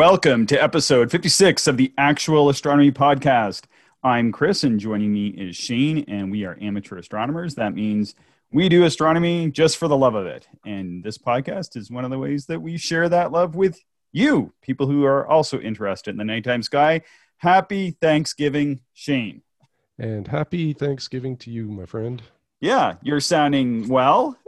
Welcome to episode 56 of the Actual Astronomy Podcast. I'm Chris, and joining me is Shane, and we are amateur astronomers. That means we do astronomy just for the love of it. And this podcast is one of the ways that we share that love with you, people who are also interested in the nighttime sky. Happy Thanksgiving, Shane. And happy Thanksgiving to you, my friend. Yeah, you're sounding well.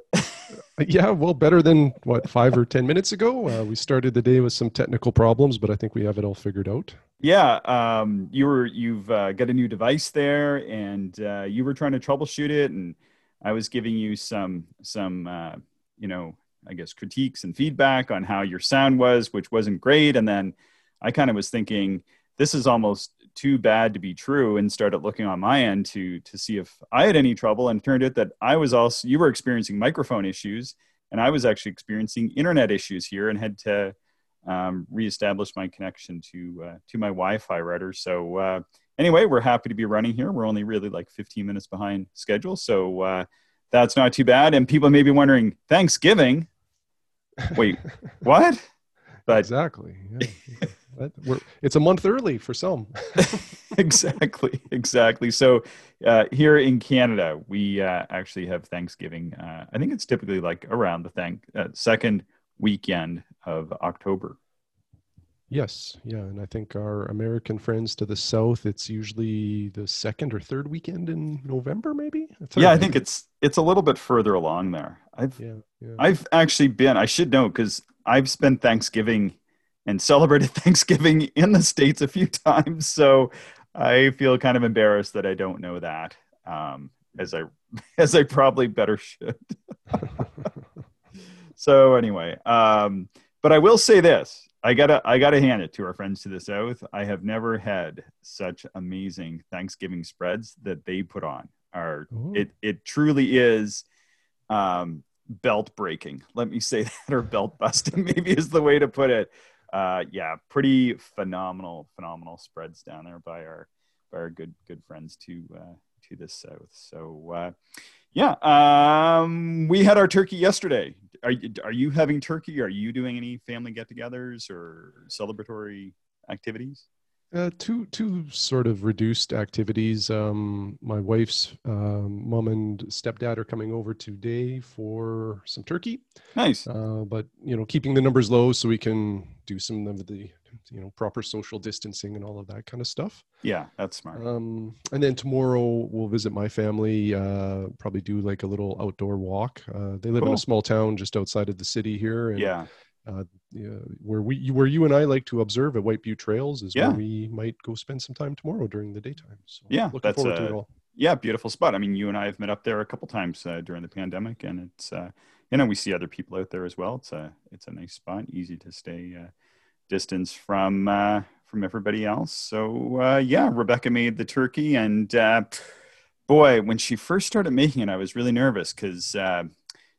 Yeah, well, better than what five or ten minutes ago. Uh, we started the day with some technical problems, but I think we have it all figured out. Yeah, um, you were you've uh, got a new device there, and uh, you were trying to troubleshoot it, and I was giving you some some uh, you know I guess critiques and feedback on how your sound was, which wasn't great, and then I kind of was thinking this is almost too bad to be true and started looking on my end to to see if I had any trouble and turned out that I was also you were experiencing microphone issues and I was actually experiencing internet issues here and had to um, reestablish my connection to uh, to my Wi-Fi router. So uh, anyway, we're happy to be running here. We're only really like 15 minutes behind schedule, so uh, that's not too bad. And people may be wondering, Thanksgiving. Wait, what? But exactly. Yeah. it's a month early for some. exactly, exactly. So uh, here in Canada, we uh, actually have Thanksgiving. Uh, I think it's typically like around the thank uh, second weekend of October. Yes, yeah, and I think our American friends to the south, it's usually the second or third weekend in November, maybe. Yeah, I think it's it's a little bit further along there. I've yeah, yeah. I've actually been. I should know because I've spent Thanksgiving and celebrated Thanksgiving in the States a few times. So I feel kind of embarrassed that I don't know that, um, as I as I probably better should. so anyway, um, but I will say this: I gotta I gotta hand it to our friends to the south. I have never had such amazing Thanksgiving spreads that they put on. Are it it truly is um, belt breaking. Let me say that, or belt busting, maybe is the way to put it uh, yeah, pretty phenomenal, phenomenal spreads down there by our by our good good friends to uh, to the south. So uh, yeah, um, we had our turkey yesterday. Are are you having turkey? Are you doing any family get-togethers or celebratory activities? Uh, two two sort of reduced activities. Um, my wife's um, mom and stepdad are coming over today for some turkey. Nice. Uh, but you know, keeping the numbers low so we can do some of the you know proper social distancing and all of that kind of stuff. Yeah, that's smart. Um, and then tomorrow we'll visit my family. Uh, probably do like a little outdoor walk. Uh, they live cool. in a small town just outside of the city here. And, yeah uh, where we where you and I like to observe at White Butte Trails is yeah. where we might go spend some time tomorrow during the daytime. So yeah, looking forward a, to it all. Yeah, beautiful spot. I mean, you and I have met up there a couple times uh, during the pandemic, and it's uh, you know we see other people out there as well. It's a it's a nice spot, easy to stay uh, distance from uh, from everybody else. So uh, yeah, Rebecca made the turkey, and boy, when she first started making it, I was really nervous because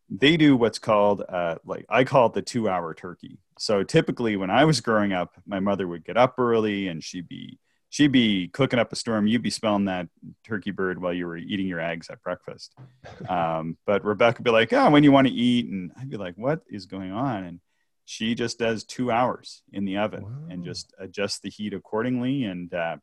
they do what's called uh, like I call it the two hour turkey. So typically when I was growing up, my mother would get up early and she'd be she'd be cooking up a storm. You'd be smelling that turkey bird while you were eating your eggs at breakfast. Um, but Rebecca would be like, "Oh, when you want to eat," and I'd be like, "What is going on?" And she just does two hours in the oven wow. and just adjusts the heat accordingly. And uh,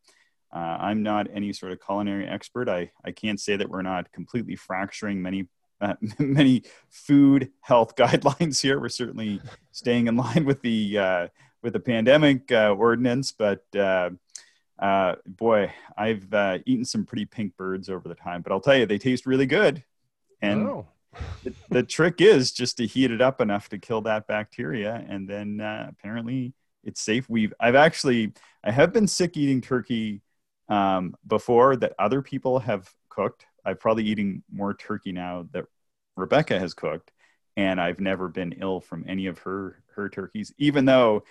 uh, I'm not any sort of culinary expert. I, I can't say that we're not completely fracturing many uh, many food health guidelines here. We're certainly staying in line with the uh, with the pandemic uh, ordinance, but uh, uh, boy, I've uh, eaten some pretty pink birds over the time. But I'll tell you, they taste really good. And oh. the, the, trick is just to heat it up enough to kill that bacteria, and then apparently it's safe. We've I've actually I have been sick eating turkey um, before that other people have cooked I'm probably eating more turkey now that Rebecca has cooked, and I've never been ill from any of her her turkeys. Even though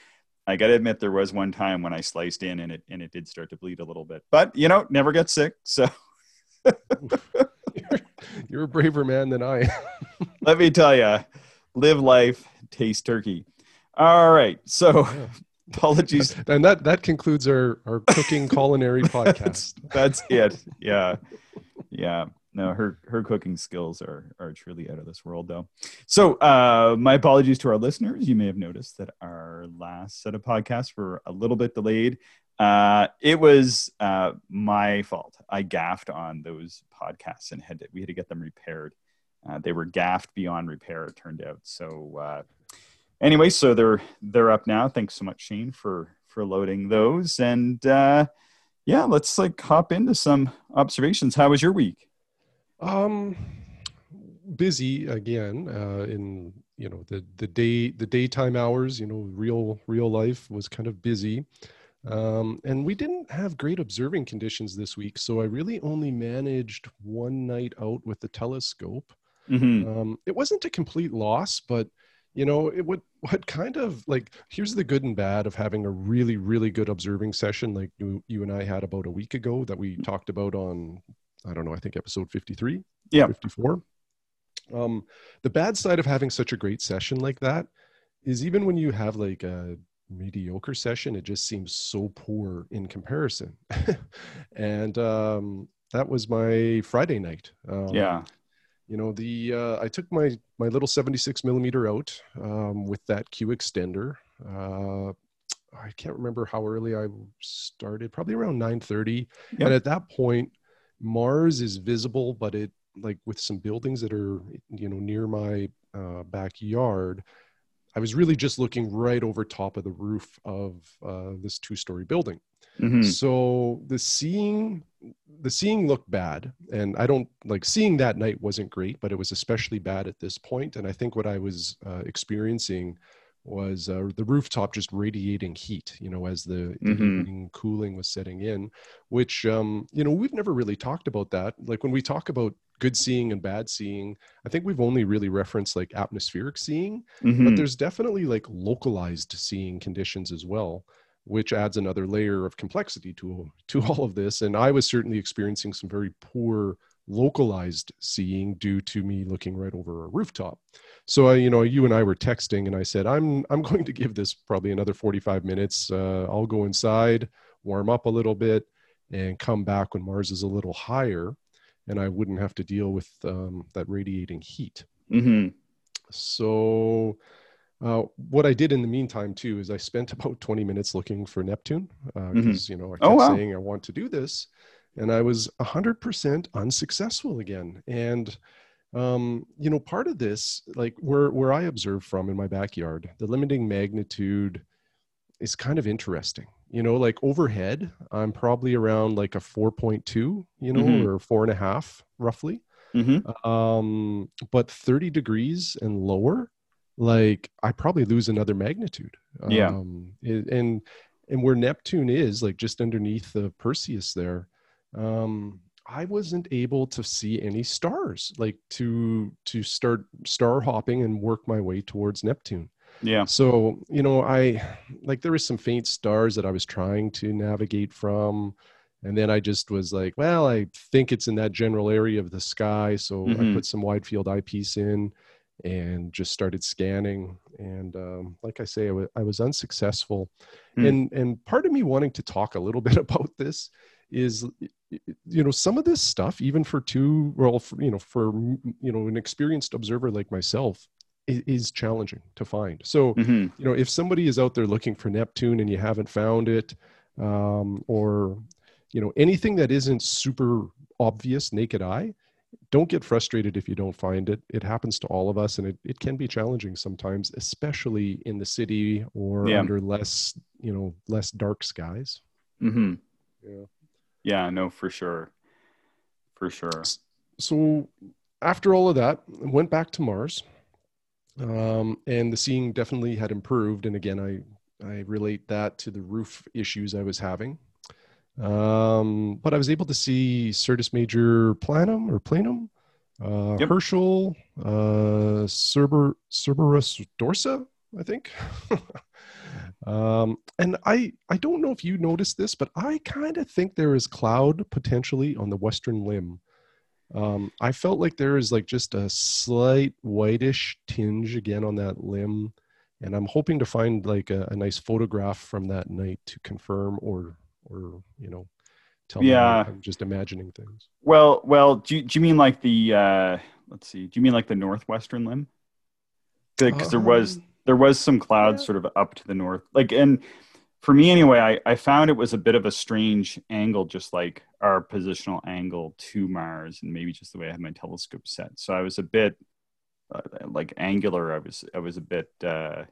I got to admit there was one time when I sliced in and it and it did start to bleed a little bit, but you know, never get sick. So you're, you're a braver man than I. Let me tell you, live life, taste turkey. All right, so. Yeah. Apologies. And that that concludes our our cooking culinary podcast. that's, that's it. Yeah. Yeah. no, her her cooking skills are are truly out of this world, though. So, uh, my apologies to our listeners. You may have noticed that our last set of podcasts were a little bit delayed. Uh, it was uh, my fault. I gaffed on those podcasts and had to, we had to get them repaired. Uh, they were gaffed beyond repair, it turned out. So, uh, anyway, so they're they're up now. Thanks so much, Shane, for for loading those. And uh, yeah, let's like hop into some observations. How was your week? Um, busy again. Uh, in you know the the day the daytime hours. You know, real real life was kind of busy. Um, and we didn't have great observing conditions this week, so I really only managed one night out with the telescope. Mm-hmm. Um, it wasn't a complete loss, but you know it would what kind of like here's the good and bad of having a really really good observing session like you, you and i had about a week ago that we talked about on i don't know i think episode 53 yeah. 54 um the bad side of having such a great session like that is even when you have like a mediocre session it just seems so poor in comparison. And um that was my friday night. Um, yeah you know the uh, i took my my little 76 millimeter out um, with that q extender uh, i can't remember how early i started probably around 9.30 yep. and at that point mars is visible but it like with some buildings that are you know near my uh, backyard i was really just looking right over top of the roof of uh, this two story building Mm-hmm. So the seeing the seeing looked bad and i don't like seeing that night wasn't great but it was especially bad at this point and i think what i was uh, experiencing was uh, the rooftop just radiating heat you know as the, mm-hmm. cooling was setting in which um, you know we've never really talked about that like when we talk about good seeing and bad seeing i think we've only really referenced like atmospheric seeing mm-hmm. but there's definitely like localized seeing conditions as well which adds another layer of complexity to to all of this. And i was certainly experiencing some very poor localized seeing due to me looking right over a rooftop. So I, you know you and i were texting and i said i'm i'm going to give this probably another 45 minutes. Uh, i'll go inside warm up a little bit and come back when mars is a little higher and i wouldn't have to deal with um, that radiating heat. Mm-hmm. so uh, what I did in the meantime too is I spent about 20 minutes looking for Neptune because uh, mm-hmm. you know I oh, kept oh, wow. saying I want to do this, and I was 100% unsuccessful again. And um, you know, part of this, like where where I observe from in my backyard, the limiting magnitude is kind of interesting. You know, like overhead, I'm probably around like a 4.2, you know, mm-hmm. or four and a half roughly. Mm-hmm. Um, but 30 degrees and lower like I probably lose another magnitude. Yeah. Um, and and where Neptune is, like just underneath the Perseus there, um, I wasn't able to see any stars, like to to start star hopping and work my way towards Neptune. Yeah. So you know, I like there was some faint stars that I was trying to navigate from. And then I just was like, well, I think it's in that general area of the sky. So mm-hmm. I put some wide field eyepiece in and just started scanning and um, like i say I, w- I was unsuccessful mm. and and part of me wanting to talk a little bit about this is you know some of this stuff even for two well for, you know for you know an experienced observer like myself is, is challenging to find so mm-hmm. you know if somebody is out there looking for neptune and you haven't found it um, or you know anything that isn't super obvious naked eye don't get frustrated if you don't find it. It happens to all of us, and it, it can be challenging sometimes, especially in the city or yeah. under less, you know, less dark skies. Mm-hmm. Yeah. Yeah, no, for sure. For sure. So after all of that, I went back to Mars. Um, and the seeing definitely had improved. And again, I, I relate that to the roof issues I was having. Um, but I was able to see Syrtis Major Planum or Planum, uh, yep. Herschel, uh, Cerber, Cerberus dorsa, I think. um, and I, I don't know if you noticed this, but I kind of think there is cloud potentially on the western limb. Um, I felt like there is like just a slight whitish tinge again on that limb, and I'm hoping to find like a, a nice photograph from that night to confirm or or you know tell me Yeah. I'm just imagining things. Well, well, do you, do you mean like the uh, let's see? Do you mean like the northwestern limb? Because there was Um, there was some clouds yeah. sort of up to the north, like and for me anyway, I, I found it was a bit of a strange angle, just like our positional angle to Mars, and maybe just the way I had my telescope set. So I was a bit uh, like angular. I was I was a bit uh,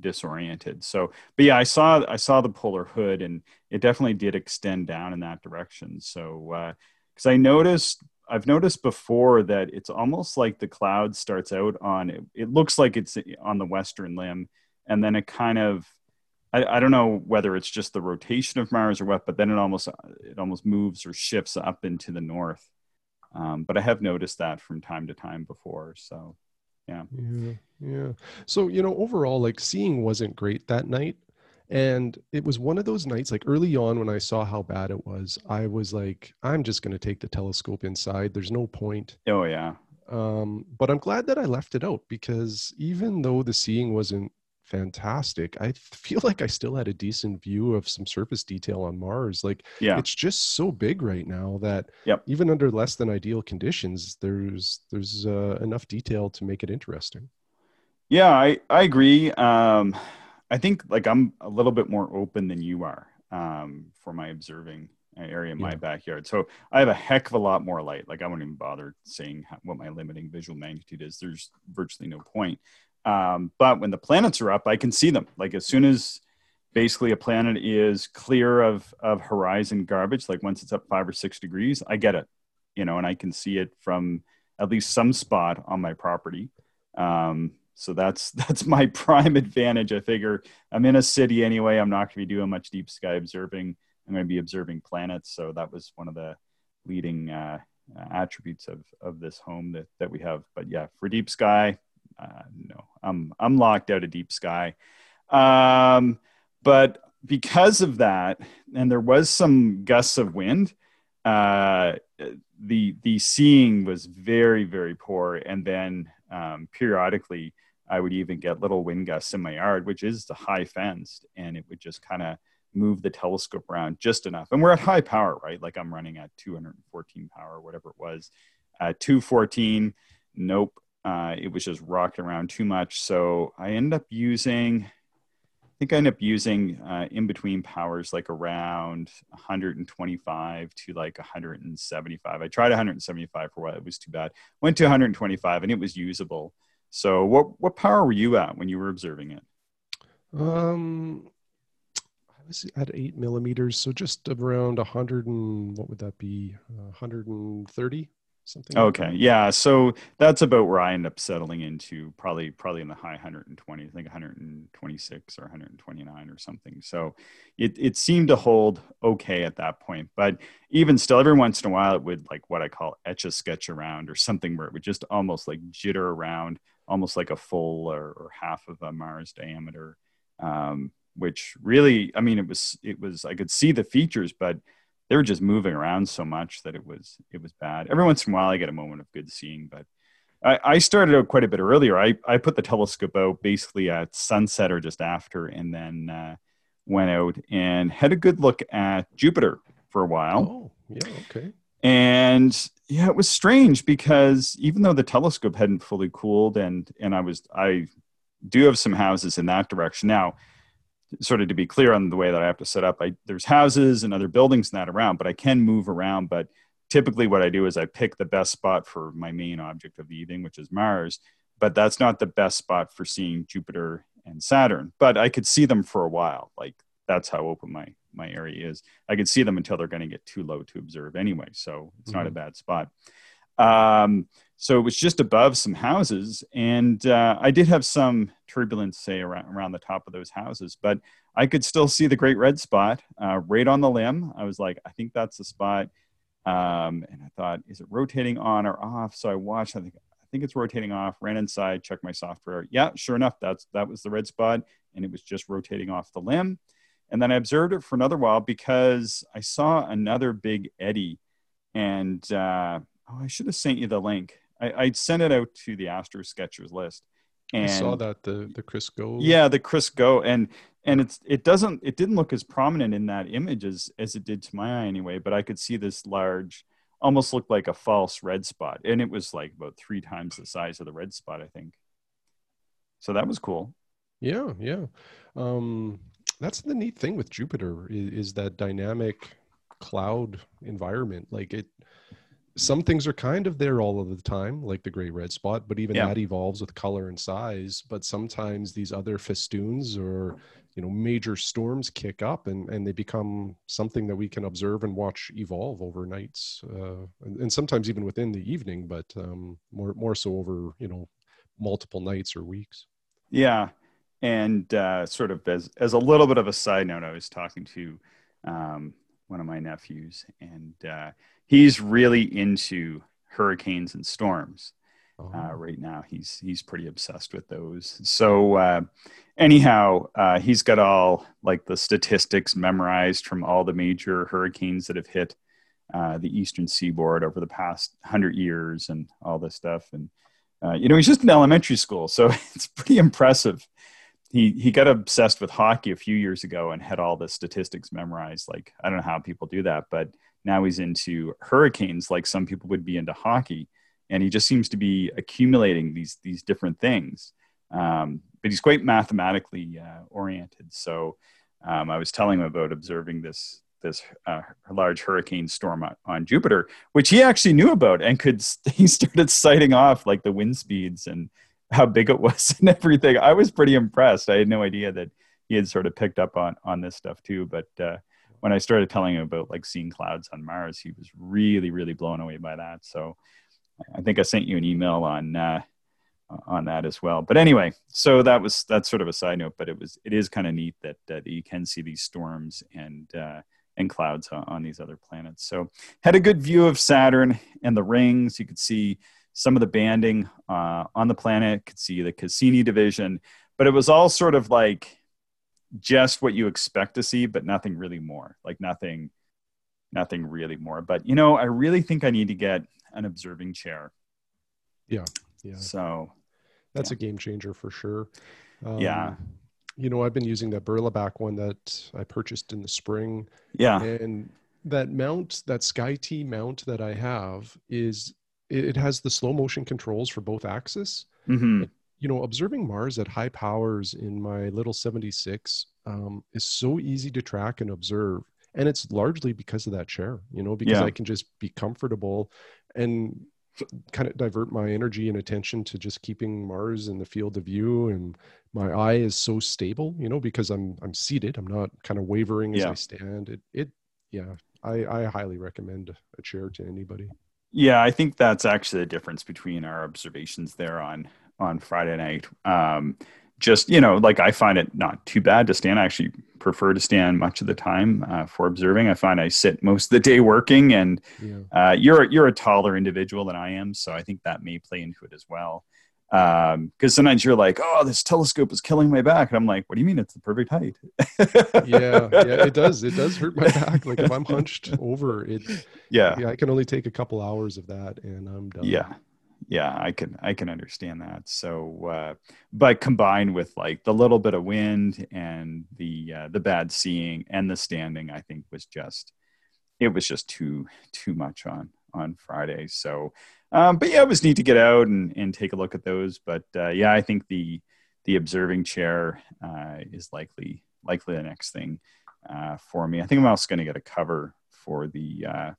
disoriented. So, but yeah, I saw I saw the polar hood, and it definitely did extend down in that direction. So, uh, because I noticed, I've noticed before that it's almost like the cloud starts out on it. It looks like it's eh, on the western limb, and then it kind of. I, I don't know whether it's just the rotation of Mars or what, but then it almost uh, it almost moves or shifts up into the north. Um, but I have noticed that from time to time before. So, yeah. Yeah, yeah. So, you know, overall, like seeing wasn't great that night. And it was one of those nights, like early on when I saw how bad it was, I was like, I'm just going to take the telescope inside. There's no point. Oh yeah. Um, but I'm glad that I left it out because even though the seeing wasn't fantastic, I feel like I still had a decent view of some surface detail on Mars. Like, Yeah. it's just so big right now that Yep. even under less than ideal conditions, there's there's uh, enough detail to make it interesting. Yeah, I, I agree. Um, I think like I'm a little bit more open than you are um, for my observing area in my Yeah. backyard. So I have a heck of a lot more light. Like I won't even bother saying how, what my limiting visual magnitude is. There's virtually no point. Um, but when the planets are up, I can see them. Like as soon as basically a planet is clear of of horizon garbage, like once it's up five or six degrees, I get it. You know, and I can see it from at least some spot on my property. Um, so that's that's my prime advantage. I figure I'm in a city anyway. I'm not going to be doing much deep sky observing. I'm going to be observing planets. So that was one of the leading uh, attributes of of this home that that we have. But yeah, for deep sky, uh, no, I'm I'm locked out of deep sky. Um, but because of that, and there was some gusts of wind, uh, the the seeing was very very poor, and then um, periodically I would even get little wind gusts in my yard, which is the high fenced, and it would just kind of move the telescope around just enough. And we're at high power, right? Like I'm running at 214 power, whatever it was. At 214, nope, uh, it was just rocking around too much. So I end up using, I think I end up using uh, in between powers like around 125 to like 175. I tried 175 for what it was too bad. Went to 125 and it was usable. So what what power were you at when you were observing it? Um, I was at eight millimeters, so just around 100 and what would that be? 130 something okay like yeah so that's about where i end up settling into probably probably in the high 120 i think 126 or 129 or something. So it, it seemed to hold okay at that point but even still every once in a while it would like what i call etch a sketch around or something where it would just almost like jitter around almost like a full or, or half of a mars diameter um, which really i mean it was it was i could see the features but they were just moving around so much that it was it was bad. Every once in a while, I get a moment of good seeing, but I, I started out quite a bit earlier. I I put the telescope out basically at sunset or just after, and then uh, went out and had a good look at Jupiter for a while. Oh, yeah, okay. And yeah, it was strange because even though the telescope hadn't fully cooled, and and I was I do have some houses in that direction now sort of to be clear on the way that I have to set up, I, there's houses and other buildings not around, but I can move around. But typically, what I do is I pick the best spot for my main object of the evening, which is Mars. But that's not the best spot for seeing Jupiter and Saturn. But I could see them for a while. Like that's how open my my area is. I could see them until they're going to get too low to observe anyway. So it's not a mm-hmm. bad spot. Um, so it was just above some houses, and uh, I did have some turbulence, say around around the top of those houses, but I could still see the Great Red Spot uh, right on the limb. I was like, I think that's the spot, um, and I thought, is it rotating on or off? So I watched. I think I think it's rotating off. Ran inside, checked my software. Yeah, sure enough, that's that was the red spot, and it was just rotating off the limb. And then I observed it for another while because I saw another big eddy, and uh, oh, I should have sent you the link. I, I sent it out to the Astro Sketchers list, And I saw that the the Chris Go. Yeah, the Chris Go, and and it's it doesn't it didn't look as prominent in that image as as it did to my eye anyway. But I could see this large, almost looked like a false red spot, and it was like about three times the size of the red spot, I think. So that was cool. Yeah, yeah. Um, that's the neat thing with Jupiter is, is that dynamic cloud environment. Like it, some things are kind of there all of the time, like the great red spot, but even yeah. that evolves with color and size. But sometimes these other festoons or you know major storms kick up and and they become something that we can observe and watch evolve over nights, uh, and, and, sometimes even within the evening, but um, more more so over you know multiple nights or weeks. Yeah, and uh, sort of as as a little bit of a side note, I was talking to um, one of my nephews, and uh, he's really into hurricanes and storms. Uh, oh. right now, he's he's pretty obsessed with those. So uh, anyhow, uh, he's got all like the statistics memorized from all the major hurricanes that have hit uh, the eastern seaboard over the past hundred years, and all this stuff. And you know, he's just in elementary school, so it's pretty impressive he he got obsessed with hockey a few years ago and had all the statistics memorized. Like I don't know how people do that, but now he's into hurricanes like some people would be into hockey, and he just seems to be accumulating these these different things. Um, but he's quite mathematically uh, oriented. So um, I was telling him about observing this this uh, large hurricane storm on, Jupiter, which he actually knew about and could. He started citing off like the wind speeds and how big it was and everything. I was pretty impressed. I had no idea that he had sort of picked up on on this stuff too. But uh, when I started telling him about like seeing clouds on Mars, he was really really blown away by that. So I think I sent you an email on uh, on that as well. But anyway, so that was that's sort of a side note. But it was it is kind of neat that that you can see these storms and uh, and clouds on, these other planets. So had a good view of Saturn and the rings. You could see some of the banding uh, on the planet, could see the Cassini division, but it was all sort of like just what you expect to see, but nothing really more. Like nothing, nothing really more. But you know, I really think I need to get an observing chair. Yeah, yeah. So that's yeah. a game changer for sure. Um, yeah. You know, I've been using that Berlebac one that I purchased in the spring. Yeah. And that mount, that SkyTee mount that I have is it, has the slow motion controls for both axes. Mm-hmm. You know, observing Mars at high powers in my little 76 um, is so easy to track and observe. And it's largely because of that chair, you know, because yeah. I can just be comfortable and kind of divert my energy and attention to just keeping Mars in the field of view and my eye is so stable, you know, because I'm I'm seated. I'm not kind of wavering as. I stand. It it yeah, I, I highly recommend a chair to anybody. Yeah, I think that's actually the difference between our observations there on on Friday night. Um, just you know, like I find it not too bad to stand. I actually prefer to stand much of the time uh, for observing. I find I sit most of the day working, and yeah. uh, you're you're a taller individual than I am, so I think that may play into it as well because um, sometimes you're like, oh, this telescope is killing my back, and I'm like, what do you mean? It's the perfect height. yeah, yeah, it does. It does hurt my back. Like if I'm hunched over, it. Yeah, yeah, I can only take a couple hours of that, and I'm done. Yeah, yeah, I can I can understand that. So, uh, but combined with like the little bit of wind and the uh, the bad seeing and the standing, I think was just it was just too too much on on Friday. So um, but yeah, it was neat to get out and, and take a look at those. But uh, yeah, I think the the observing chair uh, is likely likely the next thing uh, for me. I think I'm also going to get a cover for the uh,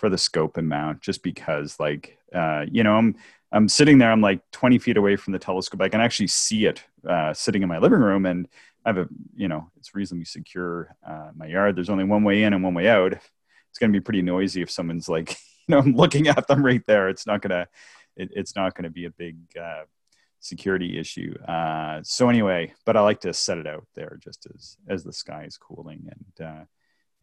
for the scope and mount, just because like uh, you know I'm I'm sitting there. I'm like 20 feet away from the telescope. I can actually see it uh, sitting in my living room, and I have a you know it's reasonably secure my yard. There's only one way in and one way out. It's going to be pretty noisy if someone's like you know, I'm looking at them right there. It's not gonna, it, it's not gonna be a big uh, security issue. Uh, so anyway, but I like to set it out there just as as the sky is cooling and uh,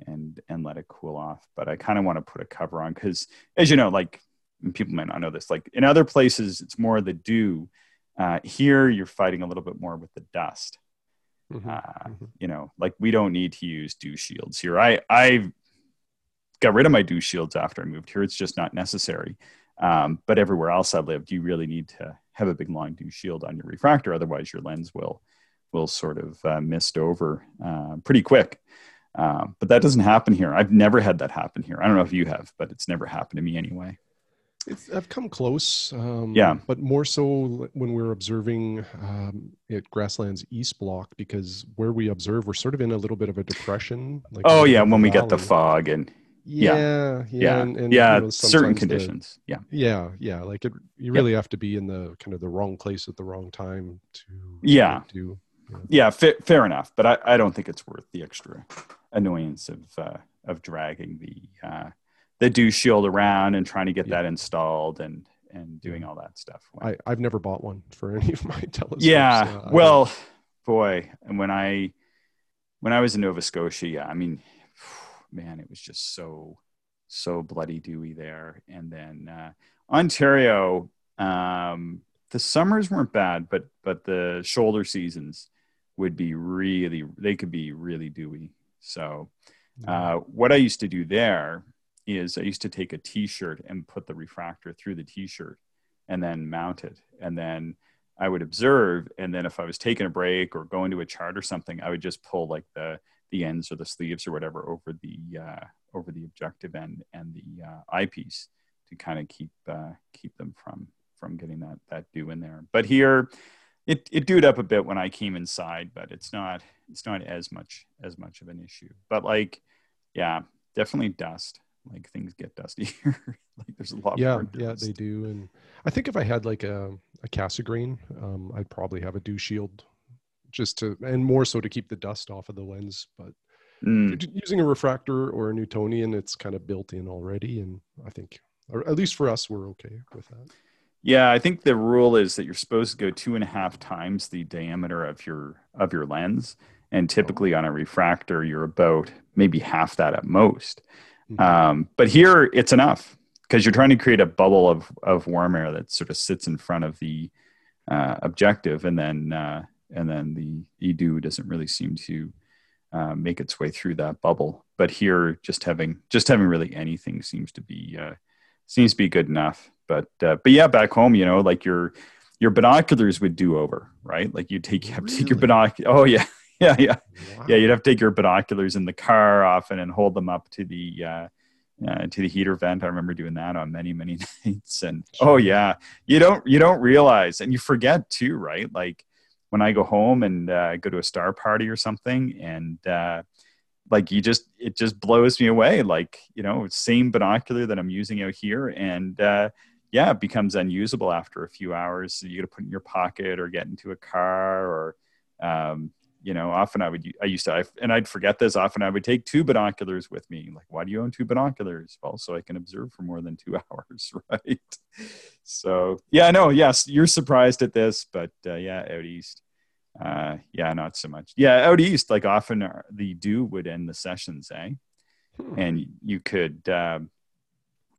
and and let it cool off. But I kind of want to put a cover on because, as you know, like people might not know this, like in other places it's more the dew. Uh, here you're fighting a little bit more with the dust. Mm-hmm. Uh, mm-hmm. You know, like we don't need to use dew shields here. I I got rid of my dew shields after I moved here. It's just not necessary. Um, but everywhere else I lived, you really need to have a big long dew shield on your refractor. Otherwise, your lens will will sort of uh, mist over uh, pretty quick. Um, but that doesn't happen here. I've never had that happen here. I don't know if you have, but it's never happened to me anyway. It's, I've come close. Um, Yeah. But more so when we're observing um, at Grasslands East Block, because where we observe, we're sort of in a little bit of a depression. Like Oh yeah, when we get the fog and Yeah. yeah. Yeah. yeah, and- and, yeah, you know, certain sometimes the- conditions. yeah, yeah. Yeah. Like it, you really have to be in the kind of the wrong place at the wrong time to, to Yeah. do. yeah, fa- fair enough. But I, I don't think it's worth the extra annoyance of uh, of dragging the uh, the dew shield around and trying to get Yeah. that installed and and doing all that stuff. I, I've never bought one for any of my telescopes. yeah uh, don't- well boy and when i when i was in nova scotia yeah i mean man it was just so so bloody dewy there and then uh, ontario um the summers weren't bad but but the shoulder seasons would be really they could be really dewy so uh, what I used to do there is I used to take a T-shirt and put the refractor through the T-shirt, and then mount it, and then I would observe, and then if I was taking a break or going to a chart or something, I would just pull like the the ends or the sleeves or whatever over the uh, over the objective end and the uh, eyepiece to kind of keep uh, keep them from from getting that that dew in there. But here, it it dewed up a bit when I came inside, but it's not it's not as much as much of an issue. But like, yeah, definitely dust. Like things get dusty here. like there's a lot. yeah yeah they do and i think if i had like a, a cassegrain um, i'd probably have a dew shield just to and more so to keep the dust off of the lens but Mm, using a refractor or a newtonian it's kind of built in already and i think or at least for us we're okay with that yeah, I think the rule is that you're supposed to go two and a half times the diameter of your of your lens, and typically on a refractor you're about maybe half that at most. Mhm. Um, but here it's enough because you're trying to create a bubble of of warm air that sort of sits in front of the uh, objective, and then uh, and then the edu doesn't really seem to uh, make its way through that bubble. But here, just having just having really anything seems to be uh, seems to be good enough. But uh, but yeah, back home, you know, like your your binoculars would do over, right? Like you take you have to take your Really? binoculars. Oh yeah, yeah, yeah wow. yeah you'd have to take your binoculars in the car often and hold them up to the uh, uh, to the heater vent i remember doing that on many many nights and oh yeah you don't you don't realize and you forget too right like when i go home and uh, go to a star party or something and uh, like you just it just blows me away like you know same binocular that i'm using out here and uh, yeah it becomes unusable after a few hours. So you got to put it in your pocket or get into a car or um, you know often i would i used to I, and i'd forget this often i would take two binoculars with me. Like why do you own two binoculars? Well so i can observe for more than two hours right? So yeah no yes you're surprised at this but uh, yeah out east uh, yeah not so much. Yeah out east like often uh, the dew would end the sessions eh? Hmm. and you could um,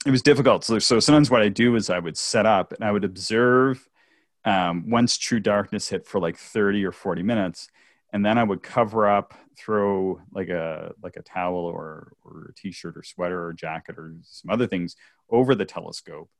it was difficult. So, so sometimes what i do is i would set up and i would observe um, once true darkness hit for like 30 or 40 minutes and then i would cover up throw like a like a towel or or a t-shirt or sweater or jacket or some other things over the telescope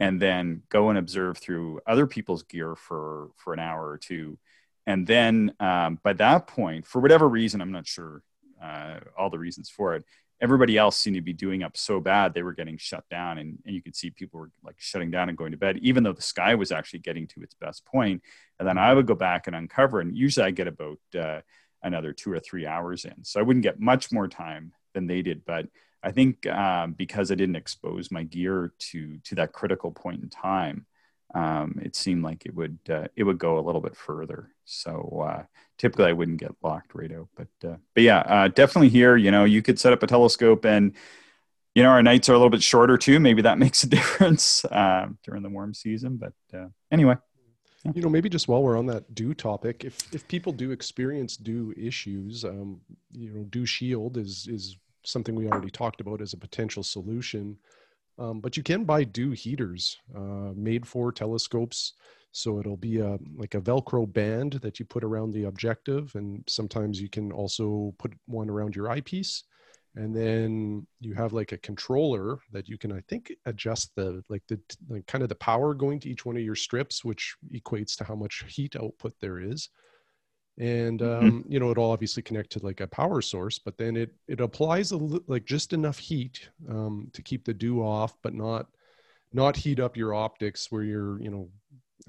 and then go and observe through other people's gear for for an hour or two. And then um, by that point for whatever reason i'm not sure uh, all the reasons for it everybody else seemed to be doing up so bad they were getting shut down and, and you could see people were like shutting down and going to bed even though the sky was actually getting to its best point. And then i would go back and uncover and usually i get about uh, another two or three hours in. So i wouldn't get much more time than they did but i think um, because i didn't expose my gear to to that critical point in time um, it seemed like it would uh, it would go a little bit further. So uh, typically, I wouldn't get locked right out. But uh, but yeah, uh, definitely here. You know, you could set up a telescope, and you know our nights are a little bit shorter too. Maybe that makes a difference uh, during the warm season. But uh, anyway, you know maybe just while we're on that dew topic if if people do experience dew issues um, you know dew shield is is something we already talked about as a potential solution um, but you can buy dew heaters uh, made for telescopes. So it'll be a like a velcro band that you put around the objective and sometimes you can also put one around your eyepiece. And then you have like a controller that you can i think adjust the like the like kind of the power going to each one of your strips which equates to how much heat output there is and mm-hmm. um, mm-hmm. you know it'll obviously connect to like a power source but then it it applies a like just enough heat um, to keep the dew off but not not heat up your optics where you're you know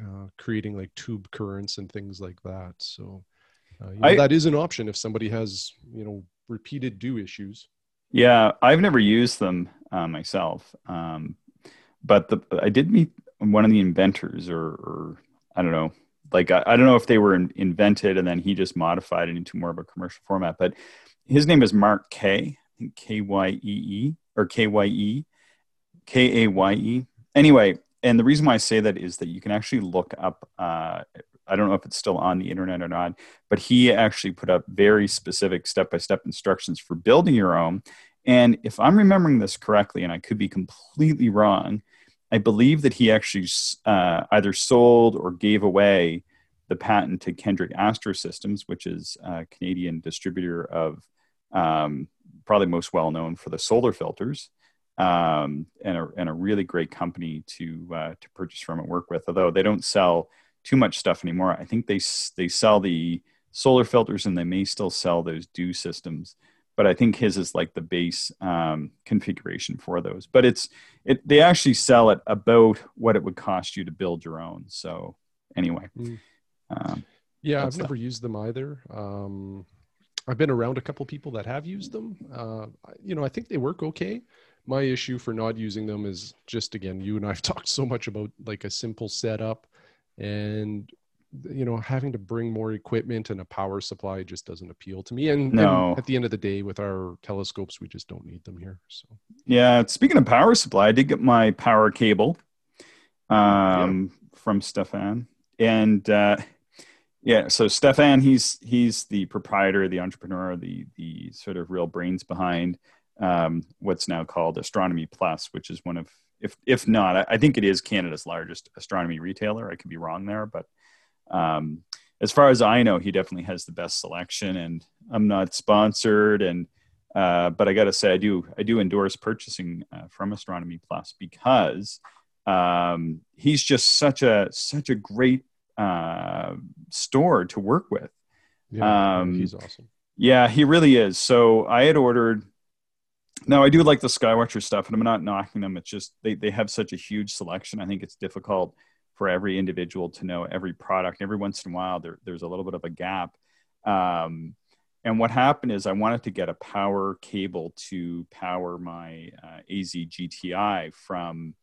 uh, creating like tube currents and things like that so uh, you know, I, that is an option if somebody has you know repeated dew issues yeah, I've never used them uh, myself, um, but the, I did meet one of the inventors, or, or I don't know, like I, I don't know if they were in, invented and then he just modified it into more of a commercial format. But his name is Mark K, K Y E E or K Y E, K A Y E. Anyway, and the reason why I say that is that you can actually look up. Uh, I don't know if it's still on the internet or not, but he actually put up very specific step by step instructions for building your own. And if I'm remembering this correctly, and I could be completely wrong, I believe that he actually uh, either sold or gave away the patent to Kendrick Astro Systems, which is a Canadian distributor of um, probably most well known for the solar filters, um, and, a, and a really great company to uh, to purchase from and work with. Although they don't sell too much stuff anymore, I think they they sell the solar filters and they may still sell those dew systems but I think his is like the base um, configuration for those. But it's it they actually sell it about what it would cost you to build your own. So anyway, mm. um, yeah, I've never used them either. Um, I've been around a couple people that have used them. Uh, you know, I think they work okay. My issue for not using them is just again, you and I've talked so much about like a simple setup, and you know having to bring more equipment and a power supply just doesn't appeal to me and, no. and, at the end of the day with our telescopes we just don't need them here so yeah speaking of power supply i did get my power cable um, yeah. from stefan and uh, yeah so stefan he's he's the proprietor the entrepreneur the the sort of real brains behind um, what's now called astronomy plus which is one of if if not I think it is canada's largest astronomy retailer i could be wrong there but um, as far as I know, he definitely has the best selection. And I'm not sponsored, and uh, but I got to say, I do I do endorse purchasing uh, from Astronomy Plus because um, he's just such a such a great uh, store to work with. Yeah, um, he's awesome. Yeah, he really is. So I had ordered. Now I do like the Skywatcher stuff, and I'm not knocking them. It's just they they have such a huge selection. I think it's difficult for every individual to know every product. Every once in a while, there, there's a little bit of a gap. Um, and what happened is I wanted to get a power cable to power my uh, AZ GTI from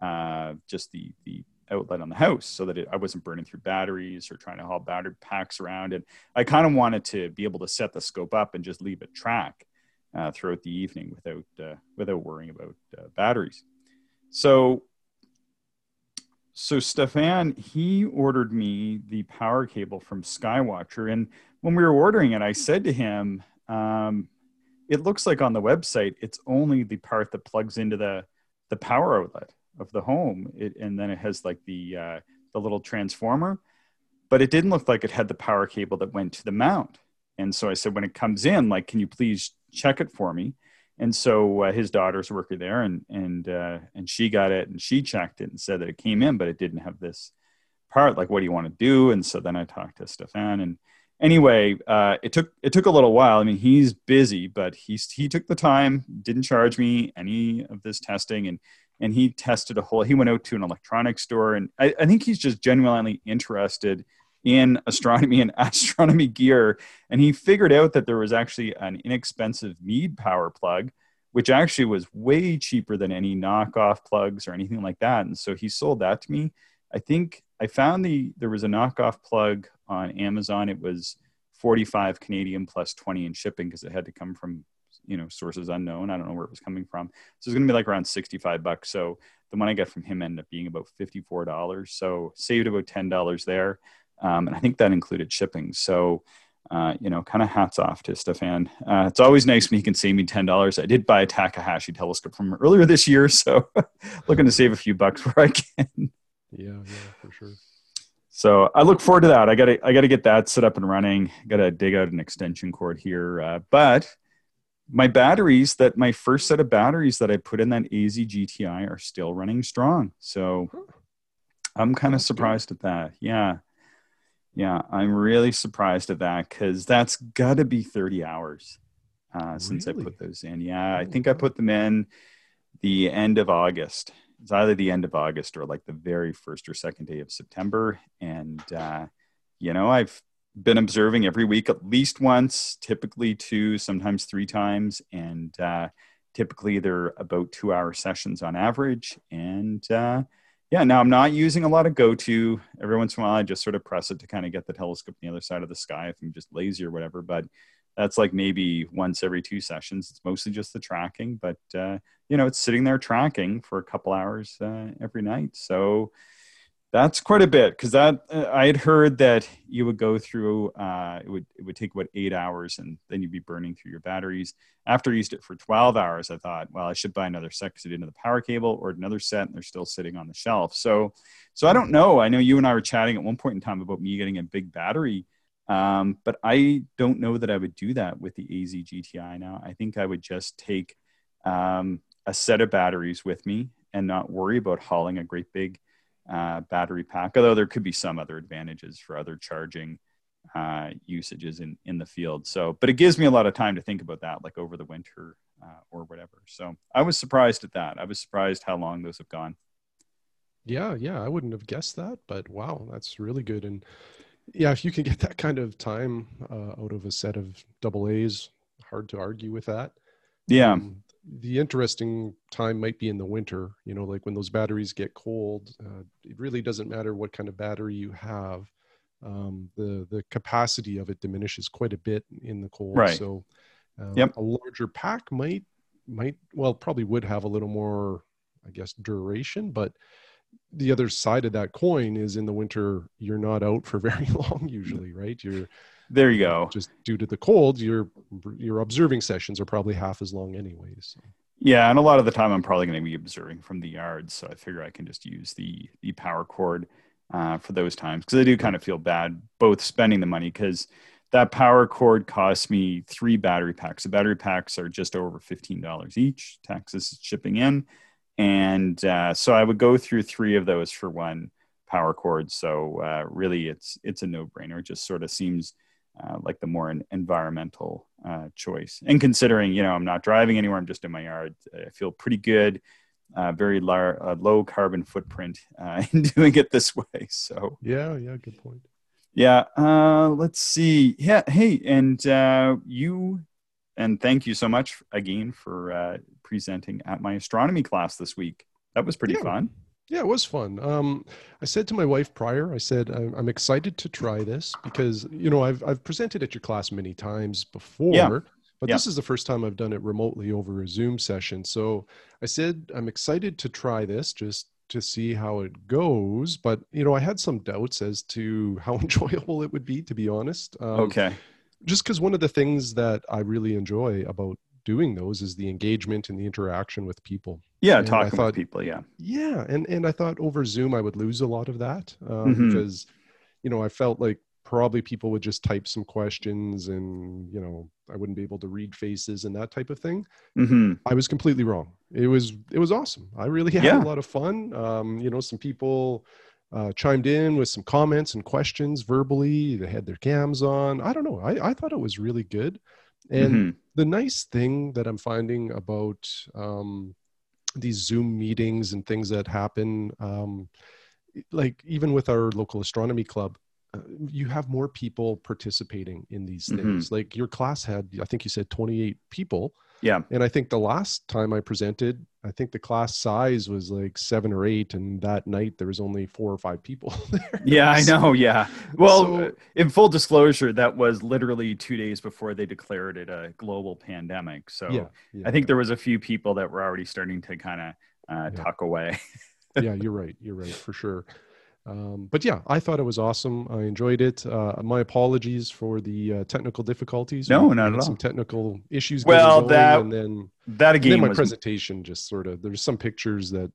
uh, just the, the outlet on the house so that it, I wasn't burning through batteries or trying to haul battery packs around. And I kind of wanted to be able to set the scope up and just leave it track uh, throughout the evening without, uh, without worrying about uh, batteries. So so Stefan, he ordered me the power cable from Skywatcher, and when we were ordering it, I said to him, um, "It looks like on the website, it's only the part that plugs into the the power outlet of the home, it, and then it has like the uh, the little transformer, but it didn't look like it had the power cable that went to the mount." And so I said, "When it comes in, like, can you please check it for me?" And so uh, his daughter's working there and and uh, and she got it and she checked it and said that it came in but it didn't have this part like what do you want to do? And so then i talked to stefan and anyway uh, it took it took a little while. I mean he's busy but he's he took the time didn't charge me any of this testing and and he tested a whole he went out to an electronics store and i, I think he's just genuinely interested in astronomy and astronomy gear. And he figured out that there was actually an inexpensive Meade power plug, which actually was way cheaper than any knockoff plugs or anything like that. And so he sold that to me. I think I found the there was a knockoff plug on Amazon. It was 45 Canadian plus 20 in shipping because it had to come from you know sources unknown. I don't know where it was coming from. So it's going to be like around 65 bucks. So the one I got from him ended up being about $54. So saved about $10 there. Um, and I think that included shipping. So, uh, you know, kind of hats off to Stefan. Uh, it's always nice when he can save me $10. I did buy a Takahashi telescope from earlier this year. So looking to save a few bucks where I can. Yeah, yeah, for sure. So I look forward to that. I gotta, I gotta get that set up and running. Got to dig out an extension cord here. Uh, but my batteries that my first set of batteries that I put in that AZ GTI are still running strong. So I'm kind of surprised at that. Yeah. Yeah, I'm really surprised at that because that's got to be 30 hours uh, really? since I put those in. Yeah, I oh, think I put them in the end of August. It's either the end of August or like the very first or second day of September. And, uh, you know, I've been observing every week at least once, typically two, sometimes three times. And uh, typically they're about two hour sessions on average. And, uh, yeah, now I'm not using a lot of go-to. Every once in a while, I just sort of press it to kind of get the telescope on the other side of the sky if I'm just lazy or whatever. But that's like maybe once every two sessions. It's mostly just the tracking, but uh, you know, it's sitting there tracking for a couple hours uh, every night. So that's quite a bit because that uh, I had heard that you would go through uh, it would it would take about eight hours and then you'd be burning through your batteries. After I used it for 12 hours, I thought, well, I should buy another set because into the power cable or another set and they're still sitting on the shelf. So so I don't know. I know you and I were chatting at one point in time about me getting a big battery. Um, but I don't know that I would do that with the AZ GTI now. I think I would just take um, a set of batteries with me and not worry about hauling a great big uh, battery pack, although there could be some other advantages for other charging uh, usages in, in the field. So, but it gives me a lot of time to think about that, like over the winter uh, or whatever. So I was surprised at that. I was surprised how long those have gone. Yeah, yeah, I wouldn't have guessed that, but wow, that's really good. And yeah, if you can get that kind of time uh, out of a set of double A's, hard to argue with that. Yeah. Um, the interesting time might be in the winter you know like when those batteries get cold uh, it really doesn't matter what kind of battery you have um, the the capacity of it diminishes quite a bit in the cold right. so um, yep. a larger pack might might well probably would have a little more i guess duration but the other side of that coin is in the winter you're not out for very long usually right you're there you go. Just due to the cold, your your observing sessions are probably half as long anyways. So. Yeah, and a lot of the time I'm probably going to be observing from the yard, so I figure I can just use the the power cord uh, for those times because I do kind of feel bad both spending the money because that power cord costs me three battery packs. The battery packs are just over fifteen dollars each, taxes shipping in, and uh, so I would go through three of those for one power cord. So uh, really, it's it's a no brainer. It just sort of seems uh, like the more environmental uh, choice. And considering, you know, I'm not driving anywhere, I'm just in my yard, I feel pretty good. Uh, very lar- uh, low carbon footprint uh, in doing it this way. So yeah, yeah, good point. Yeah, uh, let's see. Yeah, hey, and you, and thank you so much again for presenting at my astronomy class this week. That was pretty yeah. fun. Yeah, it was fun. Um, I said to my wife prior, I said I'm, excited to try this because you know I've I've presented at your class many times before, yeah. but yeah. this is the first time I've done it remotely over a Zoom session. So I said I'm excited to try this just to see how it goes. But you know I had some doubts as to how enjoyable it would be, to be honest. Um, okay. Just because one of the things that I really enjoy about doing those is the engagement and the interaction with people. Yeah, and talking thought, with people. Yeah, yeah, and and I thought over Zoom I would lose a lot of that um, mm-hmm. because you know I felt like probably people would just type some questions and you know I wouldn't be able to read faces and that type of thing. Mm-hmm. I was completely wrong. It was it was awesome. I really had yeah. a lot of fun. Um, you know, some people uh, chimed in with some comments and questions verbally. They had their cams on. I don't know. I, I thought it was really good. And mm-hmm. the nice thing that I'm finding about um, these Zoom meetings and things that happen, um, like even with our local astronomy club, uh, you have more people participating in these mm-hmm. things. Like your class had, I think you said 28 people. Yeah. And I think the last time I presented, I think the class size was like seven or eight, and that night there was only four or five people there. Yeah, I know. Yeah. Well, so, in full disclosure, that was literally two days before they declared it a global pandemic. So yeah, yeah, I think there was a few people that were already starting to kind of uh, yeah. tuck away. yeah, you're right. You're right for sure. Um, but yeah, I thought it was awesome. I enjoyed it. Uh, my apologies for the uh, technical difficulties. No, we not at all. Some technical issues. Well, that and then that again. then my was, presentation just sort of there's some pictures that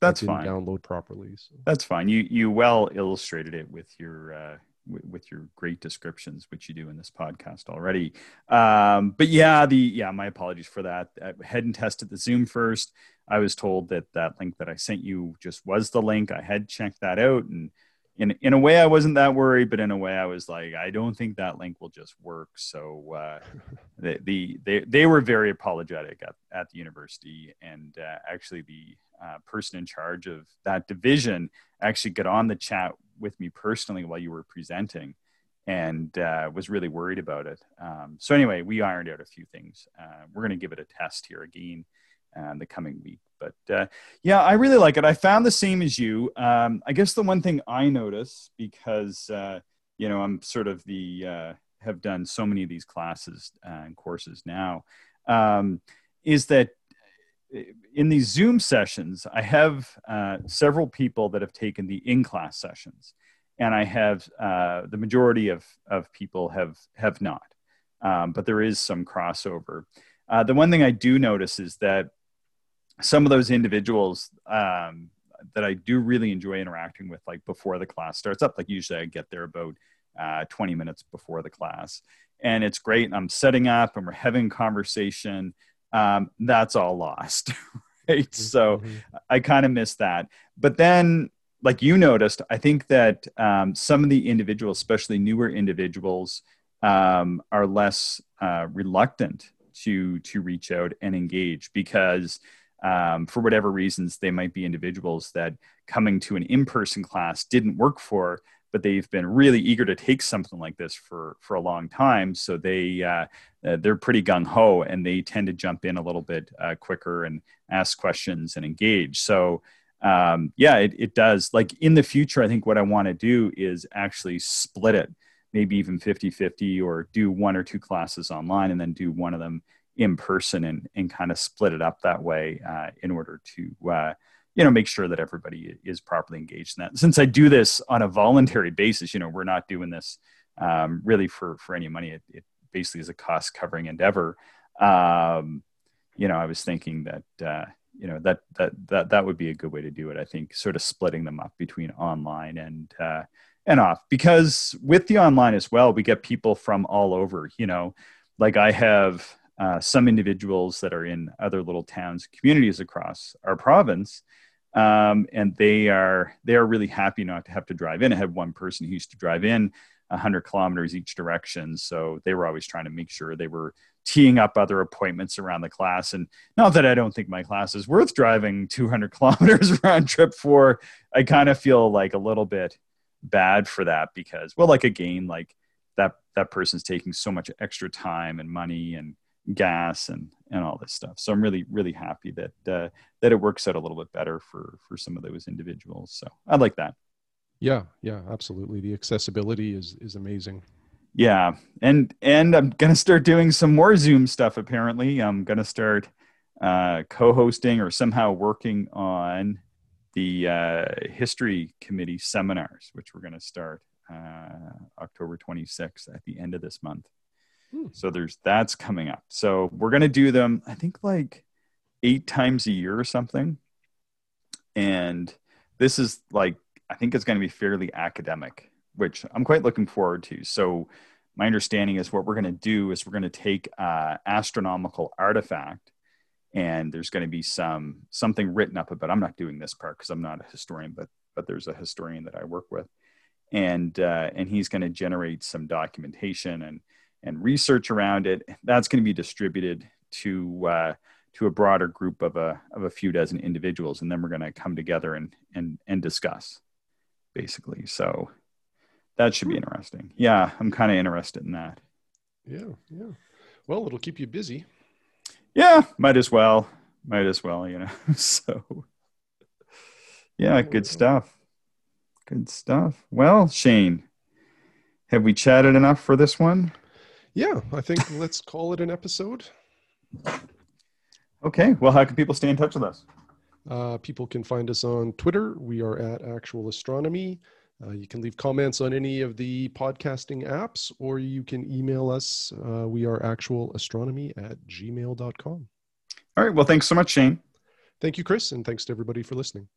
that's I fine. Download properly. So. That's fine. You you well illustrated it with your uh, w- with your great descriptions, which you do in this podcast already. Um, but yeah, the yeah, my apologies for that. I hadn't tested the Zoom first. I was told that that link that I sent you just was the link. I had checked that out, and in in a way, I wasn't that worried, but in a way, I was like, I don't think that link will just work. So uh, the, the they they were very apologetic at at the university, and uh, actually the uh, person in charge of that division actually got on the chat with me personally while you were presenting and uh, was really worried about it. Um, so anyway, we ironed out a few things. Uh, we're going to give it a test here again uh, the coming week. But uh, yeah, I really like it. I found the same as you. Um, I guess the one thing I notice because uh, you know I'm sort of the have done so many of these classes and courses now um, is that in these Zoom sessions, I have uh, several people that have taken the in-class sessions, and I have uh, the majority of of people have have not, um, but there is some crossover. Uh, the one thing I do notice is that some of those individuals um, that I do really enjoy interacting with, like before the class starts up, like usually I get there about uh, 20 minutes before the class, and it's great. I'm setting up and we're having conversation um, that's all lost. Right. Mm-hmm. So I kind of miss that. But then, like you noticed, I think that um, some of the individuals, especially newer individuals, um, are less uh, reluctant to to reach out and engage because um, for whatever reasons they might be individuals that coming to an in-person class didn't work for but they've been really eager to take something like this for for a long time. So they uh, uh, they're pretty gung ho, and they tend to jump in a little bit uh, quicker and ask questions and engage. So um, yeah, it, it does. Like in the future, I think what I want to do is actually split it, maybe even 50 50, or do one or two classes online and then do one of them in person and, and kind of split it up that way uh, in order to uh, you know make sure that everybody is properly engaged in that. Since i do this on a voluntary basis you know we're not doing this um, really for for any money. It, it, basically is a cost covering endeavor. Um, you know i was thinking that uh, you know that that that that would be a good way to do it i think sort of splitting them up between online and uh, and off. Because with the online as well we get people from all over you know. Like i have uh, some individuals that are in other little towns communities across our province um, and they are they are really happy not to have to drive in. I had one person who used to drive in 100 kilometers each direction, so they were always trying to make sure they were teeing up other appointments around the class. And not that I don't think my class is worth driving 200 kilometers round trip for, I kind of feel like a little bit bad for that because, well, like again, like that that person's taking so much extra time and money and gas and and all this stuff. So I'm really really happy that uh, that it works out a little bit better for for some of those individuals. So I like that. Yeah, yeah, absolutely. The accessibility is is amazing. Yeah, and and I'm gonna start doing some more Zoom stuff. Apparently, I'm gonna start uh, co-hosting or somehow working on the uh, history committee seminars, which we're gonna start uh, October 26th at the end of this month. Hmm. So there's that's coming up. So we're gonna do them. I think like eight times a year or something. And this is like I think it's going to be fairly academic, which I'm quite looking forward to. So my understanding is what we're going to do is we're going to take astronomical artifact and there's going to be some something written up about i'm not doing this part because i'm not a historian but but there's a historian that i work with and uh, and he's going to generate some documentation and and research around it. That's going to be distributed to uh, to a broader group of a of a few dozen individuals, and then we're going to come together and and and discuss, basically. So that should be hmm. interesting. Yeah, I'm kind of interested in that. Yeah, yeah. Well, it'll keep you busy. Yeah, might as well. Might as well, you know. so yeah, good stuff. Good stuff. Well, Shane, have we chatted enough for this one? Yeah, I think let's call it an episode. Okay. Well, how can people stay in touch with us? Uh, people can find us on Twitter. We are at Actual Astronomy. Uh, you can leave comments on any of the podcasting apps, or you can email us. Uh, we are actualastronomy at gmail.com. All right. Well, thanks so much, Shane. Thank you, Chris, and thanks to everybody for listening.